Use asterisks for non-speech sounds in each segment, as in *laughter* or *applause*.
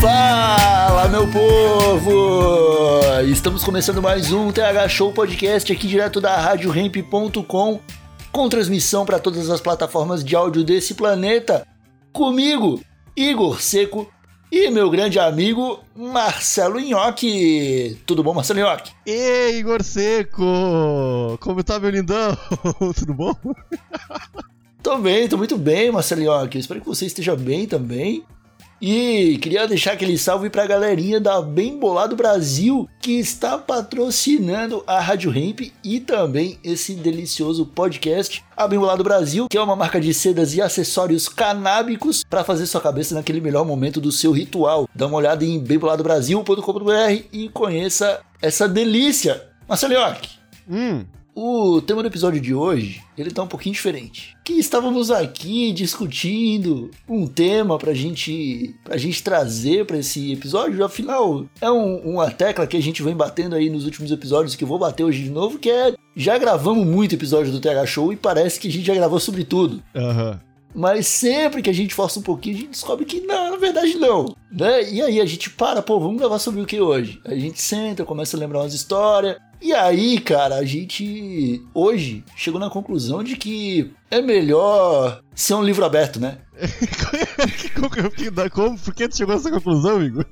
Fala, meu povo! Estamos começando mais um TH Show Podcast aqui direto da RadioRamp.com com transmissão para todas as plataformas de áudio desse planeta. Comigo, Igor Seco e meu grande amigo Marcelo Nhoque. Tudo bom, Marcelo Nhoque? Ei, Igor Seco! Como tá, meu lindão? *laughs* Tudo bom? Tô bem, tô muito bem, Marcelo Nhoque. Espero que você esteja bem também. E queria deixar aquele salve pra galerinha da Bem Bolado Brasil que está patrocinando a Rádio Ramp e também esse delicioso podcast. A Bem Bolado Brasil, que é uma marca de sedas e acessórios canábicos para fazer sua cabeça naquele melhor momento do seu ritual. Dá uma olhada em bemboladobrasil.com.br e conheça essa delícia. Marcelo York, Hum, o tema do episódio de hoje, ele tá um pouquinho diferente. Que estávamos aqui discutindo um tema pra gente, pra gente trazer pra esse episódio, afinal, é um- uma tecla que a gente vem batendo aí nos últimos episódios que eu vou bater hoje de novo, que é já gravamos muito episódio do TH Show e parece que a gente já gravou sobre tudo. aham. Mas sempre que a gente força um pouquinho, a gente descobre que não, na verdade não. Né? E aí a gente para, pô, vamos gravar sobre o que hoje? A gente senta, começa a lembrar umas histórias. E aí, cara, a gente hoje chegou na conclusão de que é melhor ser um livro aberto, né? *laughs* como, por que tu chegou a essa conclusão, amigo?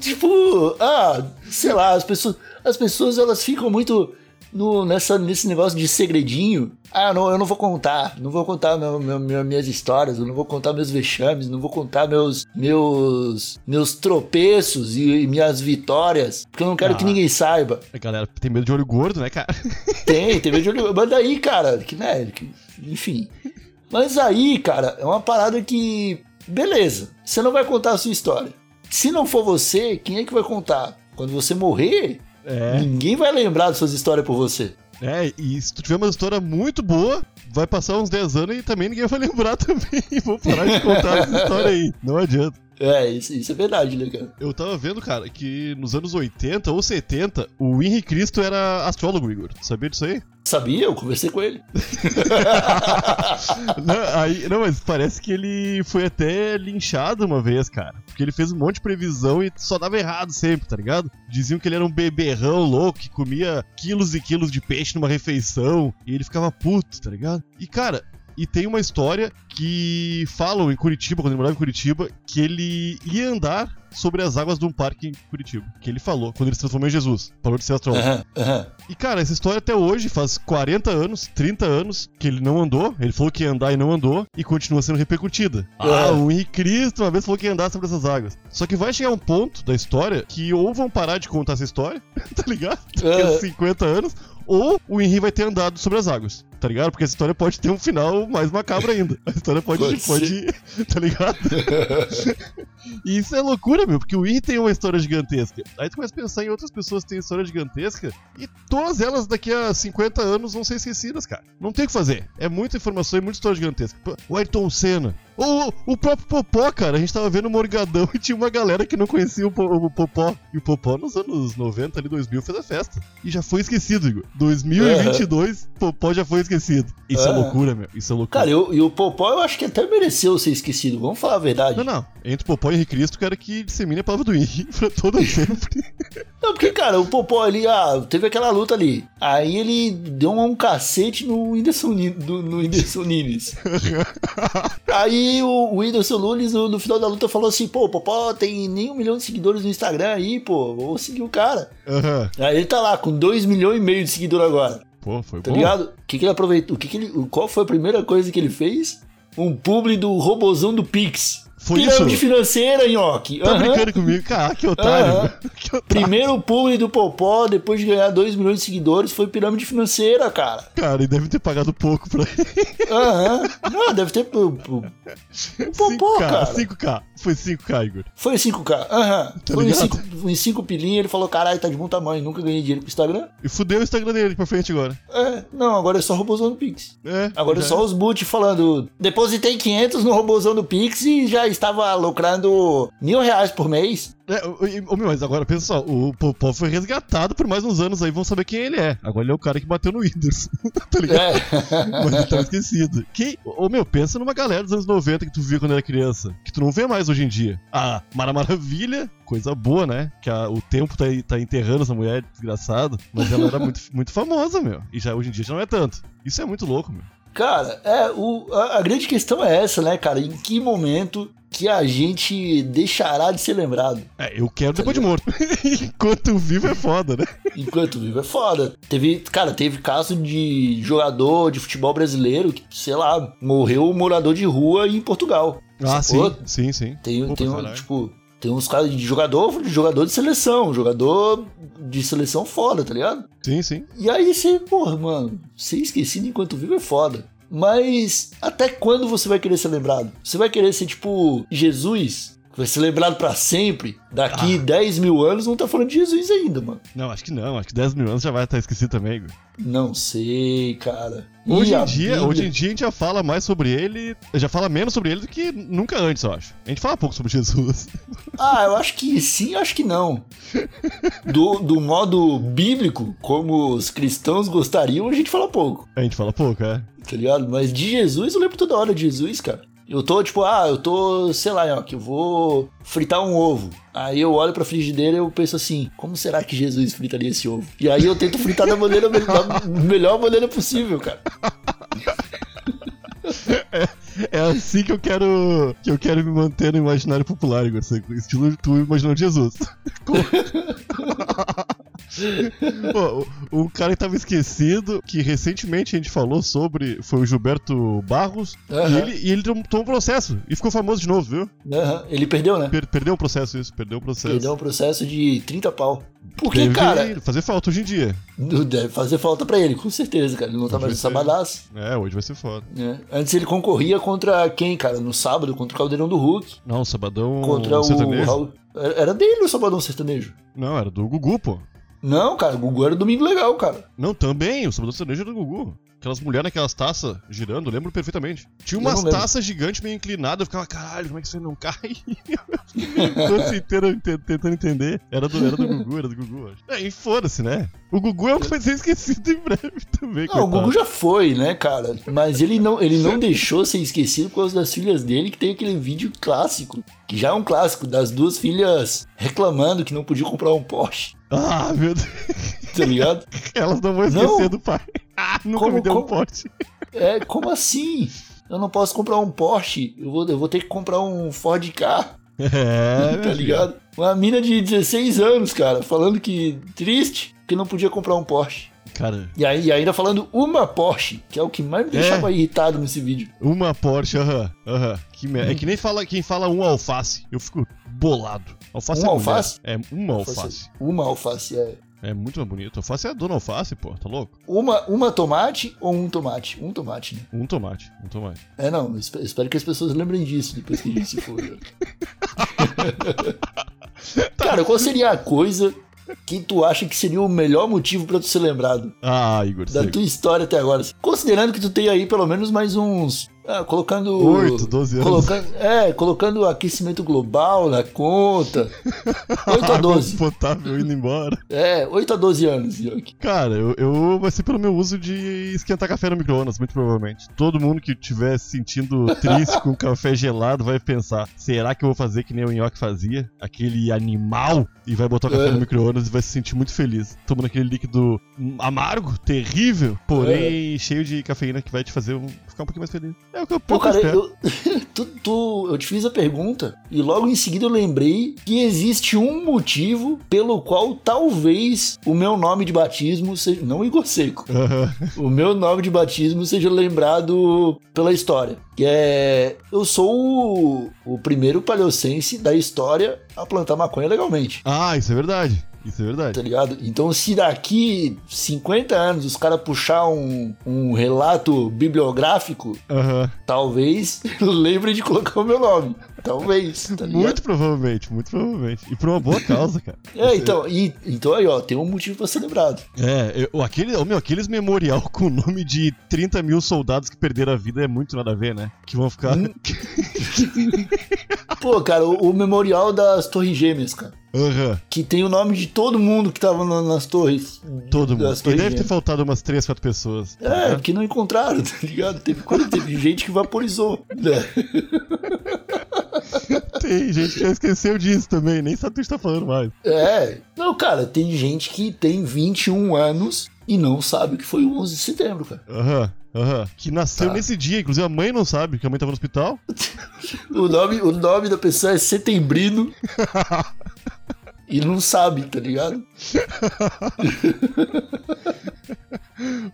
Tipo, ah, sei lá, as pessoas, as pessoas elas ficam muito no, nessa, nesse negócio de segredinho. Ah, não, eu não vou contar, não vou contar meu, meu- minhas histórias, eu não vou contar meus vexames, não vou contar meus meus meus tropeços e, e minhas vitórias, porque eu não quero Ah. que ninguém saiba. A galera tem medo de olho gordo, né, cara? *laughs* Tem, tem medo de olho. Mas daí, cara, que né, que- enfim. Mas aí, cara, é uma parada que beleza, você não vai contar a sua história. Se não for você, quem é que vai contar? Quando você morrer, É. Ninguém vai lembrar das suas histórias por você. É, e se tu tiver uma história muito boa, vai passar uns 10 anos e também ninguém vai lembrar *laughs* também. Vou parar de contar essa história aí. Não adianta. É, isso, isso é verdade, né, cara? Eu tava vendo, cara, que nos anos 80 ou 70, o Henri Cristo era astrólogo, Igor. Sabia disso aí? Sabia? Eu conversei com ele. *laughs* não, aí, não, mas parece que ele foi até linchado uma vez, cara. Porque ele fez um monte de previsão e só dava errado sempre, tá ligado? Diziam que ele era um beberrão louco que comia quilos e quilos de peixe numa refeição e ele ficava puto, tá ligado? E, cara, e tem uma história que falam em Curitiba, quando ele morava em Curitiba, que ele ia andar sobre as águas de um parque em Curitiba. Que ele falou, quando ele se transformou em Jesus. Falou de ser astrólogo. Aham, aham. E cara, essa história até hoje faz 40 anos, 30 anos que ele não andou. Ele falou que ia andar e não andou e continua sendo repercutida. Ah, É. o Henrique Cristo uma vez falou que ia andar sobre essas águas. Só que vai chegar um ponto da história que ou vão parar de contar essa história, *laughs* tá ligado? Daqui a É. 50 anos, ou o Henry vai ter andado sobre as águas, tá ligado? Porque essa história pode ter um final mais macabro ainda. A história pode, Pode pode, *laughs* tá ligado? *laughs* E isso é loucura, meu, porque o Henry tem uma história gigantesca. Aí tu começa a pensar em outras pessoas que têm história gigantesca e todas elas daqui a 50 anos vão ser esquecidas, cara. Não tem o que fazer. É muita informação e muita história gigantesca. O Ayrton Senna. O, o próprio Popó, cara. A gente tava vendo o Morgadão e tinha uma galera que não conhecia o, o Popó. E o Popó nos anos 90, ali, 2000, fez a festa. E já foi esquecido, Igor. 2022, Popó já foi esquecido. Isso é Aham. loucura, meu. Isso é loucura. Cara, eu, e o Popó eu acho que até mereceu ser esquecido. Vamos falar a verdade. Não, não. Entre Popó e Henrique Cristo, quero que dissemine a palavra do Henrique *laughs* pra todo sempre. *laughs* Não, porque, cara, o Popó ali, ah, teve aquela luta ali. Aí ele deu um cacete no Whindersson, do- no Whindersson *laughs* Nunes. aí o, o Whindersson Nunes, no, no final da luta, falou assim: pô, o Popó tem nem um milhão de seguidores no Instagram aí, pô, vou seguir o cara. Aham. Aí ele tá lá com 2 milhões e meio de seguidores agora. Pô, foi Tá bom. ligado? O que, que ele aproveitou? O que, que ele, qual foi a primeira coisa que ele fez? Um publi do robozão do Pix. Foi Pirâmide isso? financeira, Nhoque. Tá Aham. brincando comigo? Cara, que otário. Meu. *laughs* Que otário. Primeiro publi do Popó, depois de ganhar 2 milhões de seguidores, foi pirâmide financeira, cara. Cara, e deve ter pagado pouco pra ele. Aham. Não, deve ter. pu- Popó, 5K, cara. 5K. Foi 5K, Igor. Foi em 5K. Aham. Tá Foi em ligado? 5, em 5 pilinha, ele falou: caralho, tá de bom tamanho, nunca ganhei dinheiro pro Instagram. E fudeu o Instagram dele pra frente agora. É, não, agora é só robôzão do Pix. É. Agora é só os boot falando: depositei 500 no robôzão do Pix e já estava lucrando mil reais por mês. É, o- meu, mas agora pensa só, o Popó foi resgatado por mais uns anos aí, vão saber quem ele é. Agora ele é o cara que bateu no Windows, *laughs* tá ligado? É. *laughs* Mas ele tava esquecido. Quem, ô meu, pensa numa galera dos anos 90 que tu via quando era criança, que tu não vê mais hoje em dia. A Mara Maravilha, coisa boa, né? Que a- o tempo tá, tá enterrando essa mulher, desgraçado. Mas ela era muito, muito famosa, meu. E já hoje em dia já não é tanto. Isso é muito louco, meu. Cara, é, o, a, a grande questão é essa, né, cara? Em que momento que a gente deixará de ser lembrado? É, eu quero depois de morto. *laughs* Enquanto vivo é foda, né? Enquanto vivo é foda. Teve, cara, teve caso de jogador de futebol brasileiro que, sei lá, morreu um morador de rua em Portugal. Ah, sim, sim, sim. Tem, tem um, tipo, tem uns casos de jogador, de jogador de seleção, jogador de seleção foda, tá ligado? Sim, sim. E aí você, porra, mano, ser esquecido enquanto vivo é foda. Mas até quando você vai querer ser lembrado? Você vai querer ser tipo Jesus? Vai ser lembrado pra sempre? Daqui Ah. 10 mil anos não tá falando de Jesus ainda, mano. Não, acho que não. Acho que 10 mil anos já vai estar esquecido também, Igor. Não sei, cara. Hoje em, dia, Bíblia? hoje em dia a gente já fala mais sobre ele, já fala menos sobre ele do que nunca antes, eu acho. A gente fala pouco sobre Jesus. *laughs* Ah, eu acho que sim, acho que não. Do, do modo bíblico, como os cristãos gostariam, a gente fala pouco, A gente fala pouco, é. tá ligado? Mas de Jesus, eu lembro toda hora de Jesus, cara. Eu tô tipo, ah, eu tô, sei lá, ó, que eu vou fritar um ovo. Aí eu olho pra frigideira e eu penso assim, como será que Jesus fritaria esse ovo? E aí eu tento fritar da maneira da melhor maneira possível, cara. É assim que eu quero que eu quero me manter no imaginário popular, Igor. Você- Estilo tu imaginando Jesus. *laughs* Pô, o, cara que tava esquecido, que recentemente a gente falou sobre, foi o Gilberto Barros, e Aham. ele, e ele tomou um processo e ficou famoso de novo, viu? Aham, Ele perdeu, né? Per- perdeu o processo, isso, perdeu o processo. Perdeu um processo de 30 pau. Porque, Deve cara, fazer falta hoje em dia. deve fazer falta pra ele, com certeza, cara. Ele não tá mais no Hoje vai ser. sabadaço. É, hoje vai ser foda. né? Antes ele concorria contra quem, cara? No sábado, contra o Caldeirão do Hulk. Não, o Sabadão Contra o. sertanejo. Raul- Era era dele o Sabadão Sertanejo. Não, era do Gugu, pô. Não, cara, o Gugu era domingo legal, cara. Não, também, o Sabadão sertanejo era do Gugu. Aquelas mulheres naquelas taças girando, eu lembro perfeitamente. Tinha Eu umas taças gigantes meio inclinadas, eu ficava, caralho, como é que isso aí não cai? *laughs* o ano inteiro tentando entender. Era do, era do Gugu, era do Gugu, acho. É, e foda-se, né? O Gugu é um que vai ser esquecido em breve *laughs* também, Não, o coitado. Gugu já foi, né, cara? Mas ele não, ele não deixou ser esquecido por causa das filhas dele, que tem aquele vídeo clássico. Que já é um clássico, das duas filhas reclamando que não podia comprar um Porsche, Ah, meu Deus. tá ligado? *laughs* Elas não vão esquecer Não. do pai. Ah, *laughs* nunca Como- me deu um como- pote. É, como assim? Eu não posso comprar um Porsche, eu vou, eu vou ter que comprar um Ford Ka. *laughs* É, tá meu filho. ligado? Uma mina de 16 anos, cara, falando que triste que não podia comprar um Porsche. Cara, E, aí, e ainda falando uma Porsche, que é o que mais me É. deixava irritado nesse vídeo. uma Porsche, aham, aham. Que merda. É que nem fala, quem fala um alface. Eu fico bolado. Alface Um é alface? É uma alface. Uma alface, é. É muito mais bonito. Alface é a dona alface, pô, tá louco? Uma, uma tomate ou um tomate? Um tomate, né? Um tomate, um tomate. É, não, espero que as pessoas lembrem disso depois que a gente se for. *laughs* Cara, qual seria a coisa que tu acha que seria o melhor motivo pra tu ser lembrado Ah, Igor, da sei. tua história até agora? Considerando que tu tem aí pelo menos mais uns. Ah, colocando. 8, 12 anos. Colocando, é, colocando aquecimento global na conta. 8 a 12. Água potável indo embora. É, 8 a 12 anos, Yoki. Cara, eu, eu vai ser pelo meu uso de esquentar café no micro-ondas, muito provavelmente. Todo mundo que estiver se sentindo triste com café gelado vai pensar: será que eu vou fazer que nem o Nhoque fazia? Aquele animal? E vai botar o café É. no micro-ondas e vai se sentir muito feliz. Tomando aquele líquido amargo, terrível, porém cheio de cafeína que vai te fazer um- ficar um pouquinho mais feliz. É o que eu Pô, cara, espero. eu, *laughs* tu, tu- eu te fiz a pergunta e logo em seguida eu lembrei que existe um motivo pelo qual talvez o meu nome de batismo seja. Não Igor Seco. Aham. o meu nome de batismo seja lembrado pela história. Que é. Eu sou o, o primeiro paleocense da história a plantar maconha legalmente. Ah, isso é verdade. Isso é verdade. Tá ligado? Então, se daqui 50 anos os caras puxar um, um relato bibliográfico, Aham. talvez *laughs* lembrem de colocar o meu nome. Talvez, tá ligado? Muito provavelmente, muito provavelmente. E por uma boa causa, cara. *laughs* É, então, e, então aí, ó, tem um motivo pra ser lembrado. É, eu, aquele, meu, aqueles memorial *laughs* com o nome de 30 mil soldados que perderam a vida é muito nada a ver, né? Que vão ficar. Hum. Pô, cara, o, o memorial das Torres Gêmeas, cara. Aham, Que tem o nome de todo mundo que tava na- nas torres. todo mundo. E deve ter faltado umas 3, 4 pessoas. É, porque não encontraram, *laughs* tá ligado? Teve, teve gente que vaporizou. né? *laughs* Tem gente que já esqueceu disso também, nem sabe o que a gente tá falando mais. É. Não, cara, tem gente que tem 21 anos e não sabe o que foi o 11 de setembro, cara. Aham, aham. Que nasceu Tá. nesse dia, inclusive a mãe não sabe, que a mãe tava no hospital. *laughs* O nome, o nome da pessoa é Setembrino. E não sabe, tá ligado? *laughs*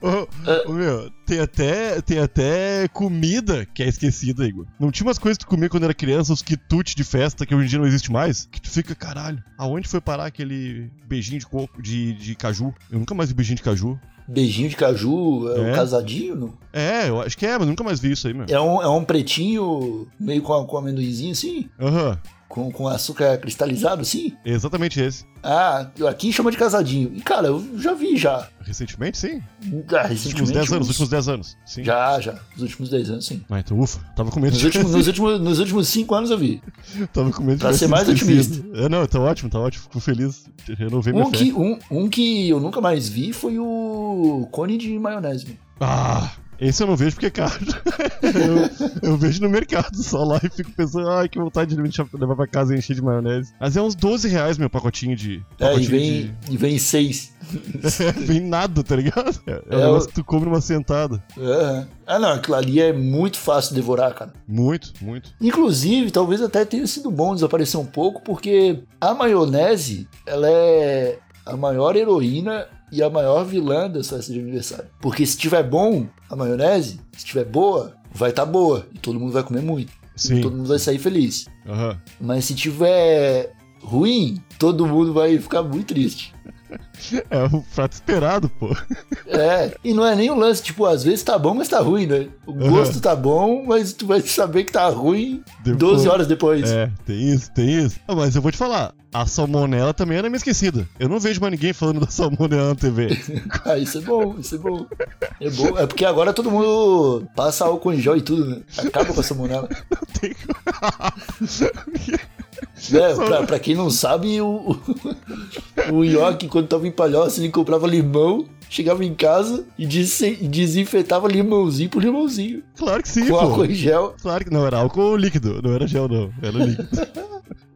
Ô, ô, meu, tem até, tem até comida que é esquecida, Igor. Não tinha umas coisas que tu comia quando era criança, os quitutes de festa, que hoje em dia não existe mais? Que tu fica, caralho, aonde foi parar aquele beijinho de coco, de, de caju? Eu nunca mais vi beijinho de caju. Beijinho de caju, é, É? um casadinho, não? É, eu acho que é, mas nunca mais vi isso aí, meu. É um, é um pretinho meio com, com amendoinzinho assim, Aham, com, com açúcar cristalizado assim. exatamente esse. Ah, aqui chama de casadinho. E cara, eu já vi já. Recentemente, sim. Ah, Nos últimos recentemente, 10 anos, nos últimos 10 anos. Sim. Já, já. Nos últimos 10 anos, sim. Ah, então ufa, tava com medo Nos de últimos, nos últimos, nos últimos 5 anos eu vi. *laughs* Tava com medo de Pra ser mais esquecido. É, não, tá ótimo, tá ótimo. Fico feliz. Renovei minha Um fé. que, um, um que eu nunca mais vi foi o cone de maionese. Ah, esse eu não vejo porque é caro. *laughs* eu, eu vejo no mercado só lá e fico pensando, ai, que vontade de levar pra casa e encher de maionese. Mas é uns 12 reais meu pacotinho de. É, e pacotinho vem, e vem seis. de... *laughs* É, vem nada, tá ligado? É, é É, negócio o- que tu come numa sentada. É. Ah, não, aquilo ali é muito fácil de devorar, cara. Muito, muito. Inclusive, talvez até tenha sido bom desaparecer um pouco, porque a maionese, ela é a maior heroína e a maior vilã das festas de aniversário. Porque se tiver bom a maionese, se tiver boa, vai estar boa. E todo mundo vai comer muito. Sim. E todo mundo vai sair feliz. Aham. Mas se tiver ruim, todo mundo vai ficar muito triste. É o prato esperado, pô. É, e não é nem o lance, tipo, às vezes tá bom, mas tá ruim, né? O gosto tá bom, mas tu vai saber que tá ruim Depois- 12 horas depois. É, tem isso, tem isso. Ah, mas eu vou te falar, a salmonela também era me esquecida. Eu não vejo mais ninguém falando da salmonela na TV. *laughs* Ah, isso é bom, isso é bom. É bom, é porque agora todo mundo passa álcool em gel e tudo, né? Acaba com a salmonela. *laughs* Tem- *laughs* É, *laughs* pra, pra quem não sabe, o, o, o Nhoque, quando tava em Palhoça, ele comprava limão, chegava em casa e e desinfetava limãozinho por limãozinho. claro que sim, com pô. álcool em gel. Claro que não, era álcool líquido, não era gel, não. Era líquido. *laughs*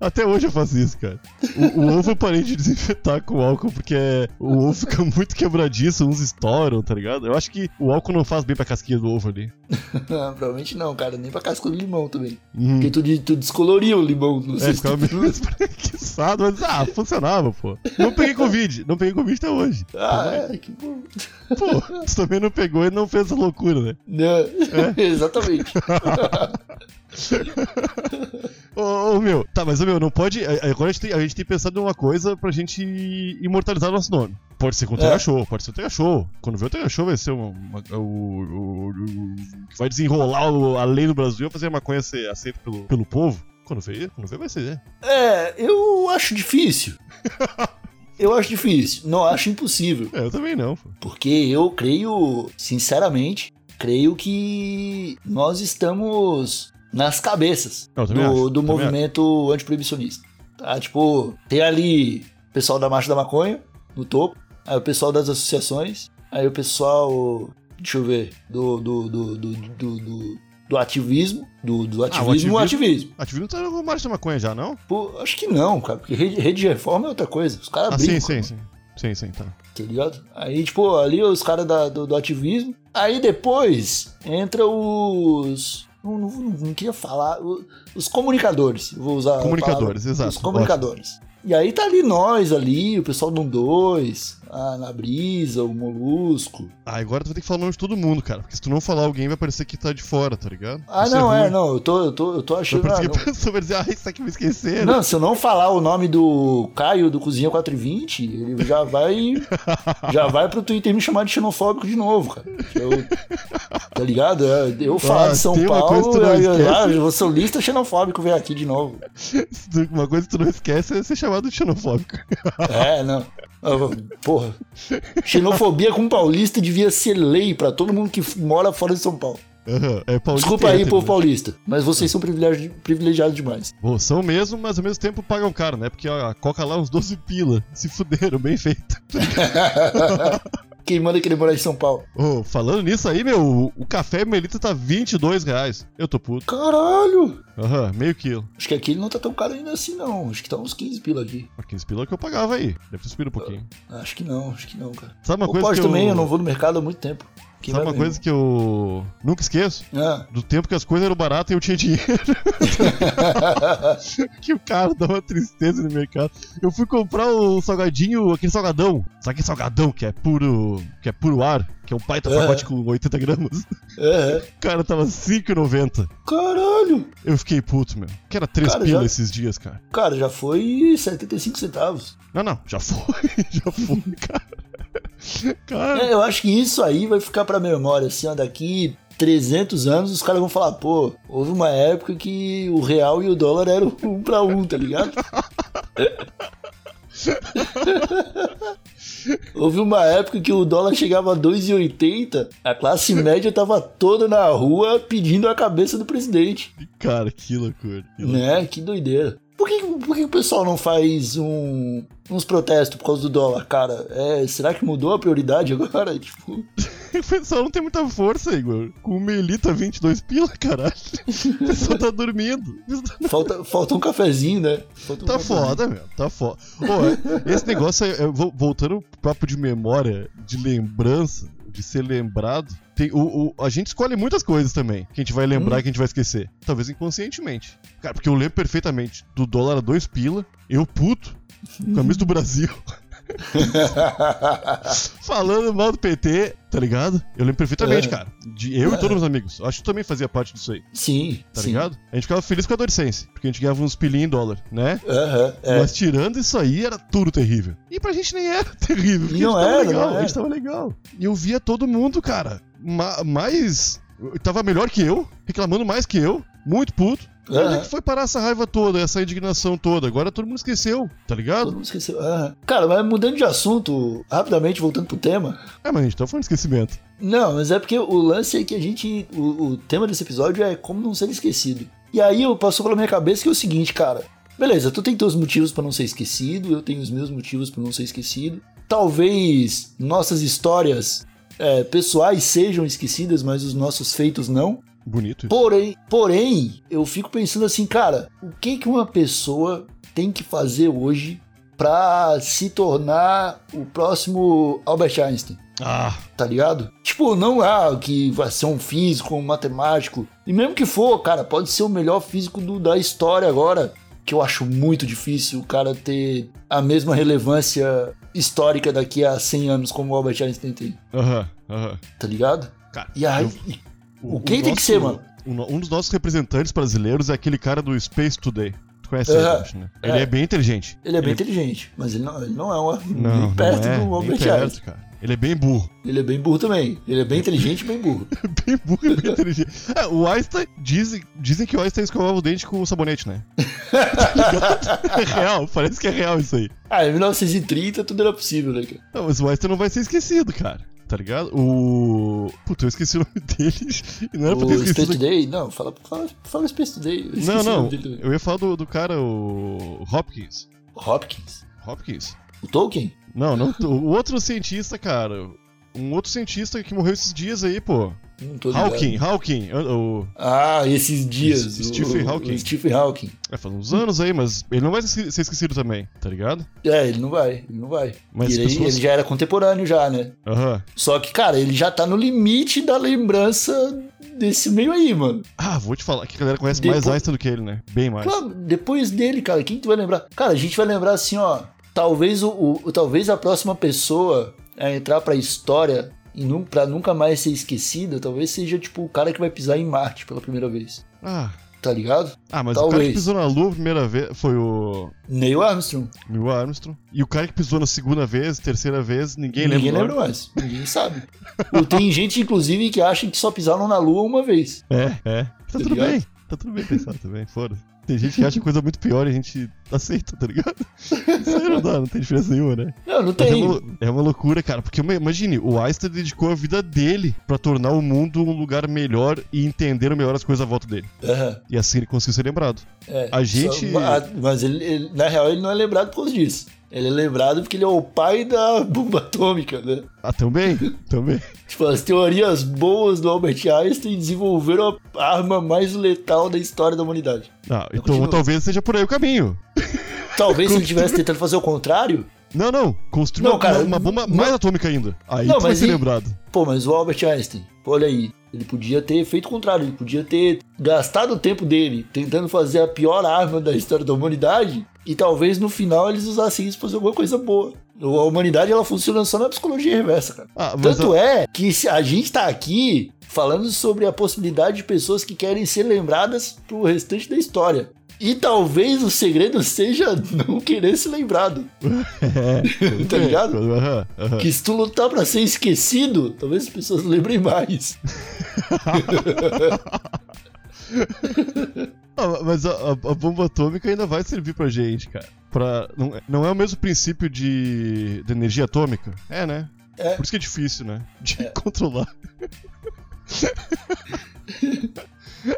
Até hoje eu faço isso, cara. O, o ovo eu parei de desinfetar com álcool porque é- o ovo fica muito quebradiço, uns estouram, tá ligado? Eu acho que o álcool não faz bem pra casquinha do ovo ali. *laughs* Provavelmente não, cara. Nem pra casca de limão também. Hum. Porque tu, tu descoloria o limão. Sei É, ficava meio espreguiçado, mas ah, funcionava, pô. Não peguei Covid, não peguei Covid até hoje. Ah, é, que bom. Pô, tu também não pegou e não fez essa loucura, né? Não, *laughs* Exatamente. *laughs* Ô, ô, meu, tá, mas ô, meu, não pode. Agora a gente, tem, a gente tem pensado em uma coisa pra gente imortalizar nosso nome. Pode ser com o É. Show, pode ser o Tega Show. Quando vier o Tega Show vai ser o, o- que vai desenrolar o- a lei no Brasil, vai fazer a maconha ser aceita pelo, pelo povo. Quando ver, quando ver vai ser, né? É, eu acho difícil. *laughs* Eu acho difícil. Não acho impossível. É, eu também não, pô. Porque eu creio, sinceramente, creio que nós estamos nas cabeças do, acho, do movimento antiproibicionista. Tá? Tipo, tem ali o pessoal da Marcha da Maconha, no topo, aí o pessoal das associações, aí o pessoal, deixa eu ver, do, do, do, do, do, do- do ativismo, do, do ativismo, o Ah, ativismo- ativismo. Ativismo tá no marcha da maconha já, não? Pô, acho que não, cara, porque rede, rede de reforma é outra coisa. Os caras Ah, sim, brincam, sim, sim. Sim, sim, tá. tá ligado? Aí, tipo, ali os caras do, do ativismo, Aí depois entra os. Não, não, não queria falar. Os comunicadores. Vou usar. Comunicadores, exato, Os comunicadores. E aí tá ali nós ali, o pessoal do 2, a Na Brisa, o Molusco. Ah, agora tu vai ter que falar o nome de todo mundo, cara. Porque se tu não falar alguém, vai parecer que tá de fora, tá ligado? Ah, Isso não, é, não, eu tô, eu tô, eu tô achando. parecer ah, que a pessoa vai dizer, ah, isso aqui eu me esqueci. não, se eu não falar o nome do Caio do Cozinha 420, ele já vai. *laughs* já vai pro Twitter me chamar de xenofóbico de novo, cara. Eu- tá ligado? É, Eu falo Ah, de São Paulo, aí, esquece. ah, eu sou lista xenofóbico, veio aqui de novo. *laughs* Uma coisa que tu não esquece é ser chamado de xenofóbico. *laughs* É, não. Ah, Porra. Xenofobia com paulista devia ser lei pra todo mundo que mora fora de São Paulo. Aham, é Desculpa aí, povo né? paulista, mas vocês são privilegi- privilegiados demais. Bom, são mesmo, mas ao mesmo tempo pagam caro, né? Porque a coca lá é uns 12 pila. Se fuderam, bem feito. *laughs* Quem manda querer morar em São Paulo? Ô, falando nisso aí, meu, o- café Melita tá 22 reais. Eu tô puto. Caralho! Aham, meio quilo. Acho que aqui ele não tá tão caro ainda assim, não. Acho que tá uns 15 pila aqui. Mas 15 pila é que eu pagava aí. Deve ter subido um pouquinho. Acho que não, acho que não, cara. Sabe uma Ou coisa pode que também, eu... eu... não vou no mercado há muito tempo. Quem Sabe uma coisa que eu nunca esqueço? Ah. Do tempo que as coisas eram baratas e eu tinha dinheiro. *laughs* que o cara dá uma tristeza no mercado. Eu fui comprar o salgadinho, aquele salgadão. Sabe aquele salgadão que é puro. que é puro ar? Que é um baita É. pacote com 80 gramas. O *laughs* cara tava 5,90. Caralho! Eu fiquei puto, meu. Que era 3 Cara, pila já- esses dias, cara. Cara, já foi 75 centavos. Não, não, já foi. *laughs* já foi, cara. Cara. É, eu acho que isso aí vai ficar pra memória, assim, ó, daqui 300 anos os caras vão falar, pô, houve uma época que o real e o dólar eram um pra um, tá ligado? *laughs* *laughs* Houve uma época que o dólar chegava a 2,80, a classe média tava toda na rua pedindo a cabeça do presidente. Cara, que loucura. Que loucura. Né? Que doideira. Por que, por que o pessoal não faz um, uns protestos por causa do dólar, cara? É, será que mudou a prioridade agora? *laughs* Tipo, pessoal não tem muita força, Igor. Com o Melita 22 pila, caralho. O pessoal tá dormindo. falta, falta um cafezinho, né? Falta um Tá cafezinho. foda, meu. Tá foda. Esse negócio, aí, voltando pro papo de memória, de lembrança, de ser lembrado. Tem, o, o- a gente escolhe muitas coisas também, que a gente vai lembrar, que a gente vai esquecer. Talvez inconscientemente. Cara, porque eu lembro perfeitamente do dólar a 2 pila, eu puto, camisa do Brasil. *laughs* Falando mal do PT, tá ligado? Eu lembro perfeitamente, É. cara. De eu e todos os meus amigos. Acho que tu também fazia parte disso aí, sim, tá sim. ligado? A gente ficava feliz com a Dorcense, porque a gente ganhava uns pilinhos em dólar, né? É. Mas tirando isso aí, era tudo terrível. E pra gente nem era *laughs* terrível, porque Não a gente tava era, legal, não a gente era. tava legal. E eu via todo mundo, cara, ma mais... Tava melhor que eu, reclamando mais que eu, muito puto. E Onde é Aham. que foi parar essa raiva toda, essa indignação toda? Agora todo mundo esqueceu, tá Todo ligado? mundo esqueceu. Aham. Cara, mas mudando de assunto, rapidamente, voltando pro tema. É, mas a gente tá falando de esquecimento. Não, mas é porque o lance é que a gente. O, o tema desse episódio é como não ser esquecido. E aí eu passou pela minha cabeça que é o seguinte, cara. Beleza, tu tem teus motivos pra não ser esquecido, eu tenho os meus motivos pra não ser esquecido. Talvez nossas histórias é, pessoais sejam esquecidas, mas os nossos feitos não. Bonito. Porém, porém, eu fico pensando assim, cara, o que que uma pessoa tem que fazer hoje pra se tornar o próximo Albert Einstein? Ah, Tá ligado? Tipo, não ah, que vai ser um físico, um matemático. E mesmo que for, cara, pode ser o melhor físico do- da história agora. Que eu acho muito difícil o cara ter a mesma relevância histórica daqui a 100 anos como o Albert Einstein tem. aham, aham. tá ligado? Cara, E aí, eu- O quem tem que ser, mano? o no- Um dos nossos representantes brasileiros é aquele cara do Space Today. Tu conhece ele, É, acho, né? Ele é. é bem inteligente. ele é bem inteligente, mas ele não, ele não é uma, Não, nem perto não é, do Albert perto, Einstein. cara. Ele é bem burro. Ele é bem burro também. Ele é bem inteligente e bem burro. *laughs* bem burro e bem inteligente. É, o Einstein, dizem, dizem que o Einstein escovava o dente com sabonete, né? *laughs* É real, parece que é real isso aí. Ah, em 1930 tudo era possível, né, cara? Não, mas o Einstein não vai ser esquecido, cara. Tá ligado? O. Puta, eu esqueci o nome *laughs* dele. Não era pra ter O Space esquecido. Today? Não, fala, fala, fala Space Today. Não, o não. Eu ia falar do, do cara, o. Hopkins. Hopkins. Hopkins? O Tolkien? Não, não. *laughs* O outro cientista, cara. Um outro cientista que morreu esses dias aí, pô. Não tô ligado. Hawking, Hawking. O, Ah, esses dias. S- Stephen Hawking. O Stephen Hawking. é, faz uns anos aí, mas ele não vai ser esquecido também, tá ligado? É, ele não vai, ele não vai. Mas ele, pessoas- ele já era contemporâneo já, né? Aham. Só que, cara, ele já tá no limite da lembrança desse meio aí, mano. Ah, vou te falar que a galera conhece Depois- mais Einstein do que ele, né? Bem mais. Claro, depois dele, cara, quem tu vai lembrar? Cara, a gente vai lembrar assim, ó. Talvez o, o- talvez a próxima pessoa a entrar pra história e nu, pra nunca mais ser esquecida, talvez seja tipo o cara que vai pisar em Marte pela primeira vez. Ah, Tá ligado? ah, mas o cara Talvez. que pisou na Lua a primeira vez foi o Neil Armstrong. Neil Armstrong. E o cara que pisou na segunda vez, terceira vez, ninguém, Ninguém lembra. o lembra mais. Ninguém sabe. Tem gente, inclusive, que acha que só pisaram na Lua uma vez. É, é. Tá tudo ligado? bem. Tá tudo bem pensar também, foda-se. Tem gente que acha coisa muito pior e a gente aceita, tá ligado? Isso aí não dá, não tem diferença nenhuma, né? Não, não Mas é, tem. uma, é uma loucura, cara, porque ima- imagine, o Einstein dedicou a vida dele pra tornar o mundo um lugar melhor e entender melhor as coisas à volta dele. Aham, E assim ele conseguiu ser lembrado. é. A gente- Só- mas ele, ele- na real, ele não é lembrado por causa disso. Ele é lembrado porque ele é o pai da bomba atômica, né? Ah, também? também. *laughs* Tipo, as teorias boas do Albert Einstein desenvolveram a arma mais letal da história da humanidade. Ah, então continuo. talvez seja por aí o caminho. Talvez se ele *laughs* tivesse tentando fazer o contrário. Não, não. Construir Não, uma, cara, uma bomba não- mais atômica ainda. Aí Não, tu vai ser e- lembrado. Pô, mas o Albert Einstein, olha aí. Ele podia ter feito o contrário. Ele podia ter gastado o tempo dele tentando fazer a pior arma da história da humanidade. E talvez no final eles usassem isso pra fazer alguma coisa boa. A humanidade ela funciona só na psicologia reversa, cara. Ah, Tanto a- é que se a gente tá aqui falando sobre a possibilidade de pessoas que querem ser lembradas pro restante da história. E talvez o segredo seja *laughs* não querer ser lembrado. É, *laughs* Tá ligado? Aham, aham. Que se tu lutar pra ser esquecido, talvez as pessoas lembrem mais. *laughs* *laughs* Ah, mas a, a- a bomba atômica ainda vai servir pra gente, cara. Pra, não, é- não é o mesmo princípio de, de energia atômica? É, né? É. Por isso que é difícil, né? De *laughs* controlar. *laughs*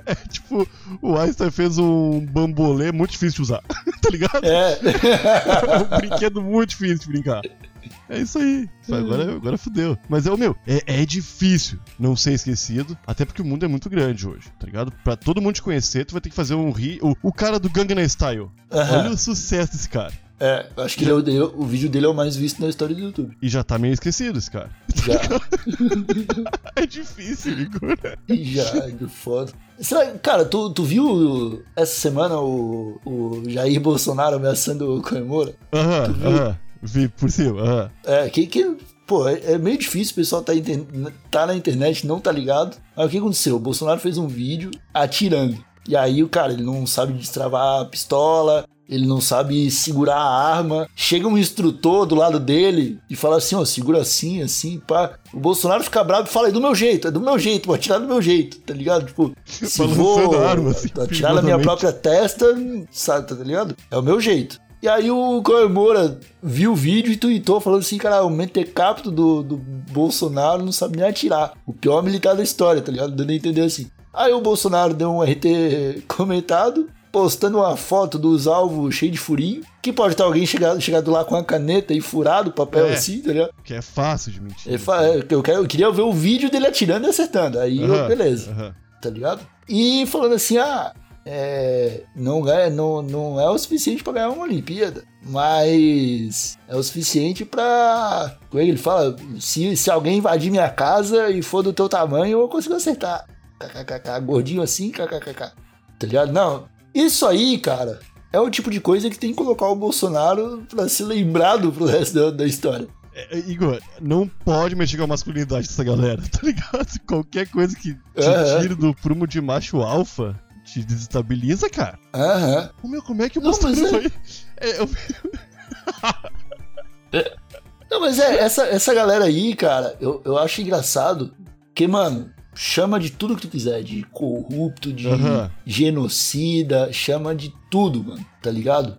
é tipo, o Einstein fez um bambolê muito difícil de usar, tá ligado? É. É um brinquedo muito difícil de brincar. É isso aí. Agora, agora fudeu. Mas é o meu. É, é difícil não ser esquecido. Até porque o mundo é muito grande hoje, tá ligado? Pra todo mundo te conhecer, tu vai ter que fazer um ri. O, o cara do Gangnam Style. Aham. Olha o sucesso desse cara. É, acho que ele é o, o vídeo dele é o mais visto na história do YouTube. E já tá meio esquecido esse cara. Já, *laughs* É difícil, Igor. *laughs* já, que foda. Será, cara, tu, tu viu essa semana o, o Jair Bolsonaro ameaçando o Coemora? Aham, aham. Vi por cima, aham. É, que, que pô, é, é meio difícil o pessoal tá, tá na internet, não tá ligado. Mas o que aconteceu? O Bolsonaro fez um vídeo atirando. E aí o cara, ele não sabe destravar a pistola, ele não sabe segurar a arma. Chega um instrutor do lado dele e fala assim, ó, segura assim, assim, pá. O Bolsonaro fica bravo e fala, é do meu jeito, é do meu jeito, vou atirar do meu jeito, tá ligado? Tipo, *laughs* se Balançando vou arma, assim, atirar na minha própria testa, sabe, tá ligado? É o meu jeito. E aí o Moura viu o vídeo e tweetou falando assim, cara, o mentecapto do, do Bolsonaro não sabe nem atirar. O pior militar da história, tá ligado? Dando a entender assim. Aí o Bolsonaro deu um RT *laughs* comentado, postando uma foto dos alvos cheio de furinho, que pode estar alguém chegado, chegado lá com a caneta e furado o papel É. assim, tá ligado? Que é fácil de mentir. Ele fa- eu, quero, eu queria ver o vídeo dele atirando e acertando. Aí, eu, beleza tá ligado? E falando assim, ah, é, não, é, não, não é o suficiente pra ganhar uma Olimpíada, mas é o suficiente pra. Como é que ele fala? Se, se alguém invadir minha casa e for do teu tamanho, eu consigo acertar. KKKK, gordinho assim, kkkk. Tá ligado? Não. Isso aí, cara, é o tipo de coisa que tem que colocar o Bolsonaro pra ser lembrado pro resto da, da história. É, é, Igor, não pode mexer com a masculinidade dessa galera, *laughs* tá ligado? Qualquer coisa que te tire do prumo de macho alfa te desestabiliza, cara. Aham. Ô, meu, como é que o Não, mas é- vai. *laughs* É, eu- Não, mas é, essa, essa galera aí, cara, eu, eu acho engraçado. Que, mano, chama de tudo que tu quiser. De corrupto, de Aham. genocida, chama de tudo, mano. Tá ligado?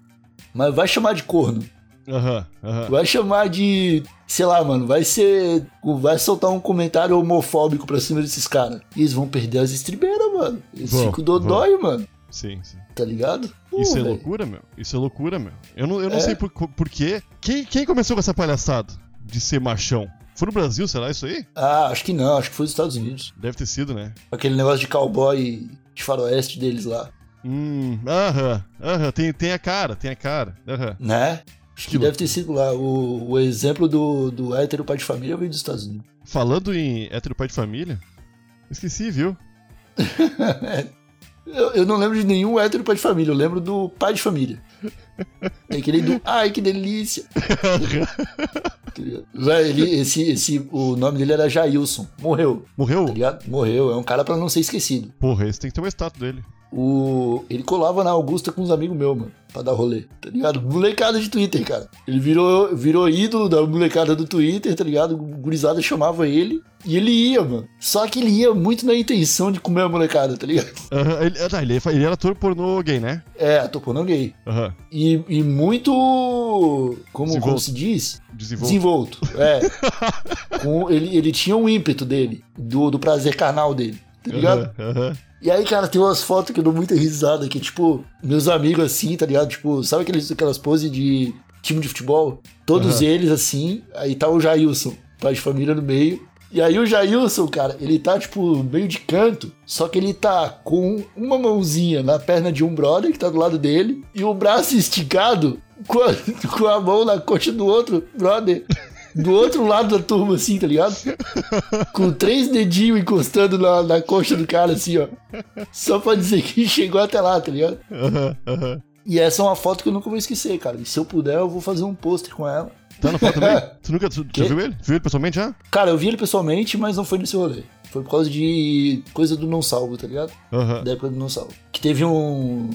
Mas vai chamar de corno. Aham, aham. Vai chamar de. Sei lá, mano. Vai ser. Vai soltar um comentário homofóbico pra cima desses caras. E eles vão perder as estribeiras, mano. Eles Vão, ficam dodói, mano. Sim, sim. Tá ligado? Pô, Isso é loucura, meu. Isso é loucura, meu. Eu não, eu não É. sei por, por quê. Quem, quem começou com essa palhaçada de ser machão? Foi no Brasil, será isso aí? Ah, acho que não, acho que foi nos Estados Unidos. Deve ter sido, né? Aquele negócio de cowboy de faroeste deles lá, Hum, aham, aham, tem, tem a cara, tem a cara. Aham. né? Acho que Que deve ter sido lá. O, o exemplo do, do hétero pai de família veio dos Estados Unidos. Falando em hétero pai de família, esqueci, viu? *laughs* Eu, eu não lembro de nenhum hétero pai de família, eu lembro do pai de família. É aquele do. Ai, que delícia! *laughs* Ele, esse, esse, o nome dele era Jailson. Morreu, Morreu? tá? Morreu. É um cara pra não ser esquecido. Porra, esse tem que ter uma estátua dele. O, ele colava na Augusta com uns amigos meus, mano, pra dar rolê, tá ligado? Molecada de Twitter, cara. Ele virou, virou ídolo da molecada do Twitter, tá ligado? O gurizada chamava ele e ele ia, mano. Só que ele ia muito na intenção de comer a molecada, tá ligado? Aham, ele, ah, tá, ele, ele era ator pornô gay, né? É, topou não gay. Aham. E, e muito. Como, como se diz? Desenvolto. Desenvolto. É. *laughs* Com- ele, ele tinha um ímpeto dele, do, do prazer carnal dele, tá ligado? Aham, aham. E aí, cara, tem umas fotos que eu dou muita risada, que, tipo, meus amigos assim, tá ligado? Tipo, sabe aqueles, aquelas poses de time de futebol? Todos Aham. eles assim, aí tá o Jailson, pai de família no meio. E aí o Jailson, cara, ele tá, tipo, meio de canto, só que ele tá com uma mãozinha na perna de um brother que tá do lado dele, e o braço *laughs* esticado com a, com a mão na coxa do outro brother. Do outro lado da turma, assim, tá ligado? Com três dedinhos encostando na, na coxa do cara, assim, ó. Só pra dizer que chegou até lá, tá ligado? Aham, aham. E essa é uma foto que eu nunca vou esquecer, cara. E se eu puder, eu vou fazer um pôster com ela. Tá na foto também? *laughs* Tu nunca tu, já viu ele? Viu ele pessoalmente já? Cara, eu vi ele pessoalmente, mas não foi nesse rolê. Foi por causa de coisa do Não Salvo, tá ligado? Aham. Da época do Não Salvo. Que teve um.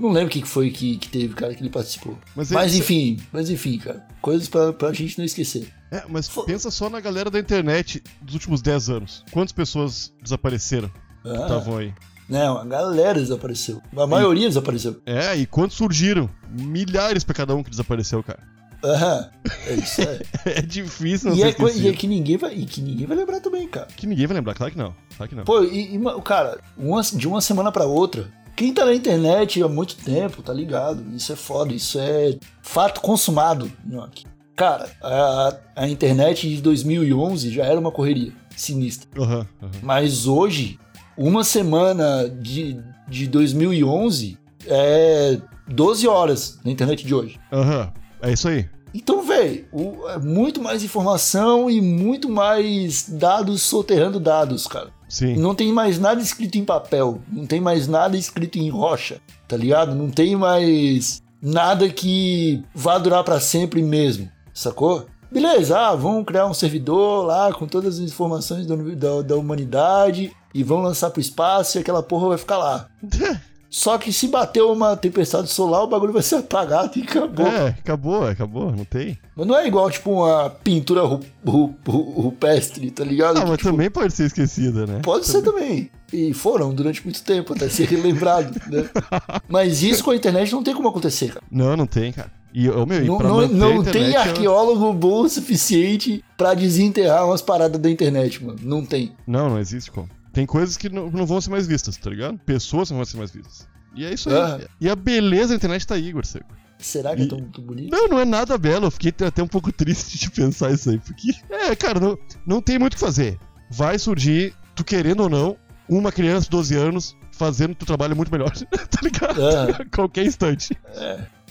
Não lembro o que que foi que, que teve, cara, que ele participou. Mas Mas, ele- enfim, mas enfim, cara. Coisas pra, pra gente não esquecer. É, mas pensa só na galera da internet dos últimos 10 anos. Quantas pessoas desapareceram? Ah, Estavam aí. Não, a galera desapareceu. A maioria desapareceu. É, e quantos surgiram? Milhares pra cada um que desapareceu, cara. Aham. É isso aí. *laughs* É difícil não e, é, e é que ninguém vai. E que ninguém vai lembrar também, cara. Que ninguém vai lembrar, claro que não. Claro que não. Pô, e, e, cara, uma- de uma semana pra outra, quem tá na internet há muito tempo, tá ligado? Isso é foda, isso é fato consumado, Nhoque. Cara, a, a internet de 2011 já era uma correria sinistra. Aham, aham. Mas hoje, uma semana de, de 2011 é 12 horas na internet de hoje. Aham. É isso aí. Então, velho, é muito mais informação e muito mais dados soterrando dados, cara. Sim. Não tem mais nada escrito em papel, não tem mais nada escrito em rocha, tá ligado? Não tem mais nada que vá durar pra sempre mesmo, sacou? Beleza, ah, vamos criar um servidor lá com todas as informações da, da, da humanidade e vão lançar pro espaço e aquela porra vai ficar lá. *laughs* Só que se bater uma tempestade solar, o bagulho vai ser apagado e acabou. É, acabou, acabou, não tem. Mas não é igual, tipo, uma pintura ru- ru- ru- rupestre, tá ligado? Ah, Que, mas tipo, também pode ser esquecida, né? Pode ser também. E foram durante muito tempo até ser lembrado, né? *laughs* Mas isso com a internet não tem como acontecer, cara. Não, não tem, cara. E, ô, meu, Não, não, não internet, tem eu- arqueólogo bom o suficiente pra desenterrar umas paradas da internet, mano. Não tem. Não, não existe como. Tem coisas que não, não vão ser mais vistas, tá ligado? Pessoas não vão ser mais vistas. E é isso aí. Ah. E a beleza da internet tá aí, Igor Seco. Será que é E- tão, tão bonito? Não, não é nada belo. Eu fiquei até um pouco *laughs* triste de pensar isso aí. Porque, é, cara, não, não tem muito o que fazer. Vai surgir, tu querendo ou não, uma criança de 12 anos fazendo teu trabalho muito melhor. *laughs* tá ligado? Ah. Qualquer instante.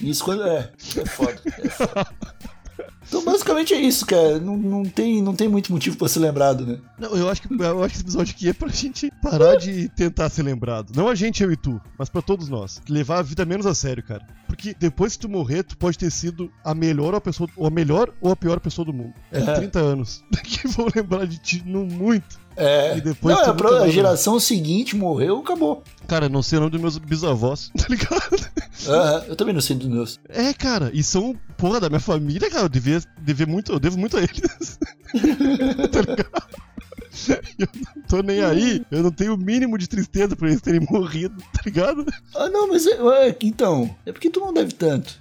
Isso quando é. É foda. É foda. *laughs* Então, basicamente é isso, cara. Não, não, tem, não tem muito motivo pra ser lembrado, né? Não, eu acho que eu acho que esse episódio aqui é pra gente parar de tentar ser lembrado. Não a gente, eu e tu, mas pra todos nós. Levar a vida menos a sério, cara. Porque depois que tu morrer, tu pode ter sido a melhor ou a pessoa, ou a melhor ou a pior pessoa do mundo. É É. 30 anos. *laughs* Que vão lembrar de ti no muito. É. E depois não, é a mais- geração seguinte morreu, acabou. Cara, eu não sei o nome dos meus bisavós, *laughs* tá ligado? Aham, eu também não sei dos meus. É, cara, e são, porra, da minha família, cara, eu devia, devia muito, eu devo muito a eles. *laughs* tá ligado? Eu não tô nem aí, eu não tenho o mínimo de tristeza por eles terem morrido, tá ligado? Ah, não, mas é, então. É porque tu não deve tanto.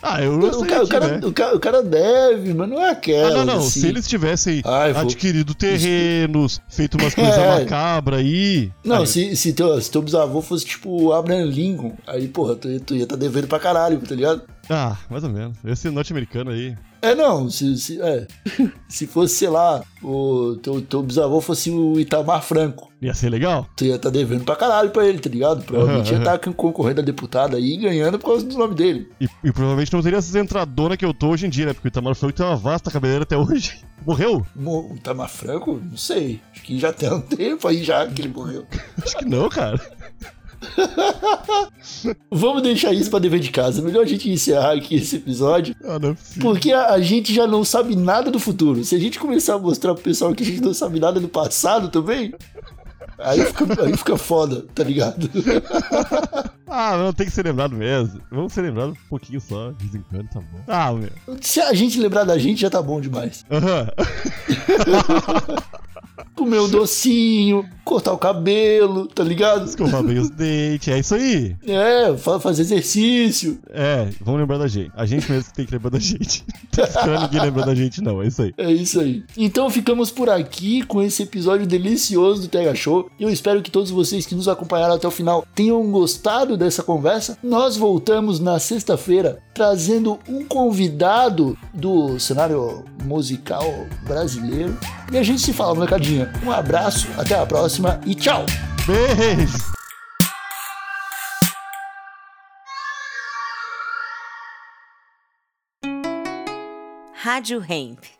Ah, eu não O sei cara, o, cara, né? o, cara, o cara deve, mas não é aquela. Ah, não, não, assim. se eles tivessem Ai, adquirido terrenos, feito umas coisas *laughs* É. macabras aí... Não, aí, se, se, teu, se teu bisavô fosse tipo Abraham Lincoln, aí, porra, tu, ia- tu ia tá devendo pra caralho, tá ligado? Ah, mais ou menos. Esse norte-americano aí. É, não, se, se, é. *laughs* se fosse, sei lá, o teu, teu bisavô fosse o Itamar Franco, Ia ser legal? tu ia estar devendo pra caralho pra ele, tá ligado? Provavelmente ia Aham, estar concorrendo a deputado aí ganhando por causa do nome dele. E, e provavelmente não teria essas entradonas que eu tô hoje em dia, né? Porque o Itamar Franco tem uma vasta cabeleira até hoje. *laughs* Morreu? Mo- O Itamar Franco? Não sei. Acho que já tem um *laughs* tempo aí já que ele morreu. Acho que não, cara. *laughs* Vamos deixar isso pra dever de casa. Melhor a gente encerrar aqui esse episódio. Ah, não é. Porque a, a gente já não sabe nada do futuro. Se a gente começar a mostrar pro pessoal que a gente não sabe nada do passado também, aí fica, aí fica foda, tá ligado? *laughs* Ah, não, tem que ser lembrado mesmo. Vamos ser lembrados um pouquinho só, de vez em quando, tá bom. Ah, meu. Se a gente lembrar da gente, já tá bom demais. Aham. *laughs* Comer um docinho, cortar o cabelo, tá ligado? Escovar bem os dentes, é isso aí. É, fa- fazer exercício. É, vamos lembrar da gente. A gente mesmo tem que lembrar da gente. *laughs* Não esperar ninguém lembrar da gente, não, é isso aí. É isso aí. Então ficamos por aqui com esse episódio delicioso do Tega Show. Eu espero que todos vocês que nos acompanharam até o final tenham gostado dessa conversa. Nós voltamos na sexta-feira trazendo um convidado do cenário musical brasileiro. E a gente se fala, molecadinha. Um abraço, até a próxima e tchau! Beijo! Rádio Hemp.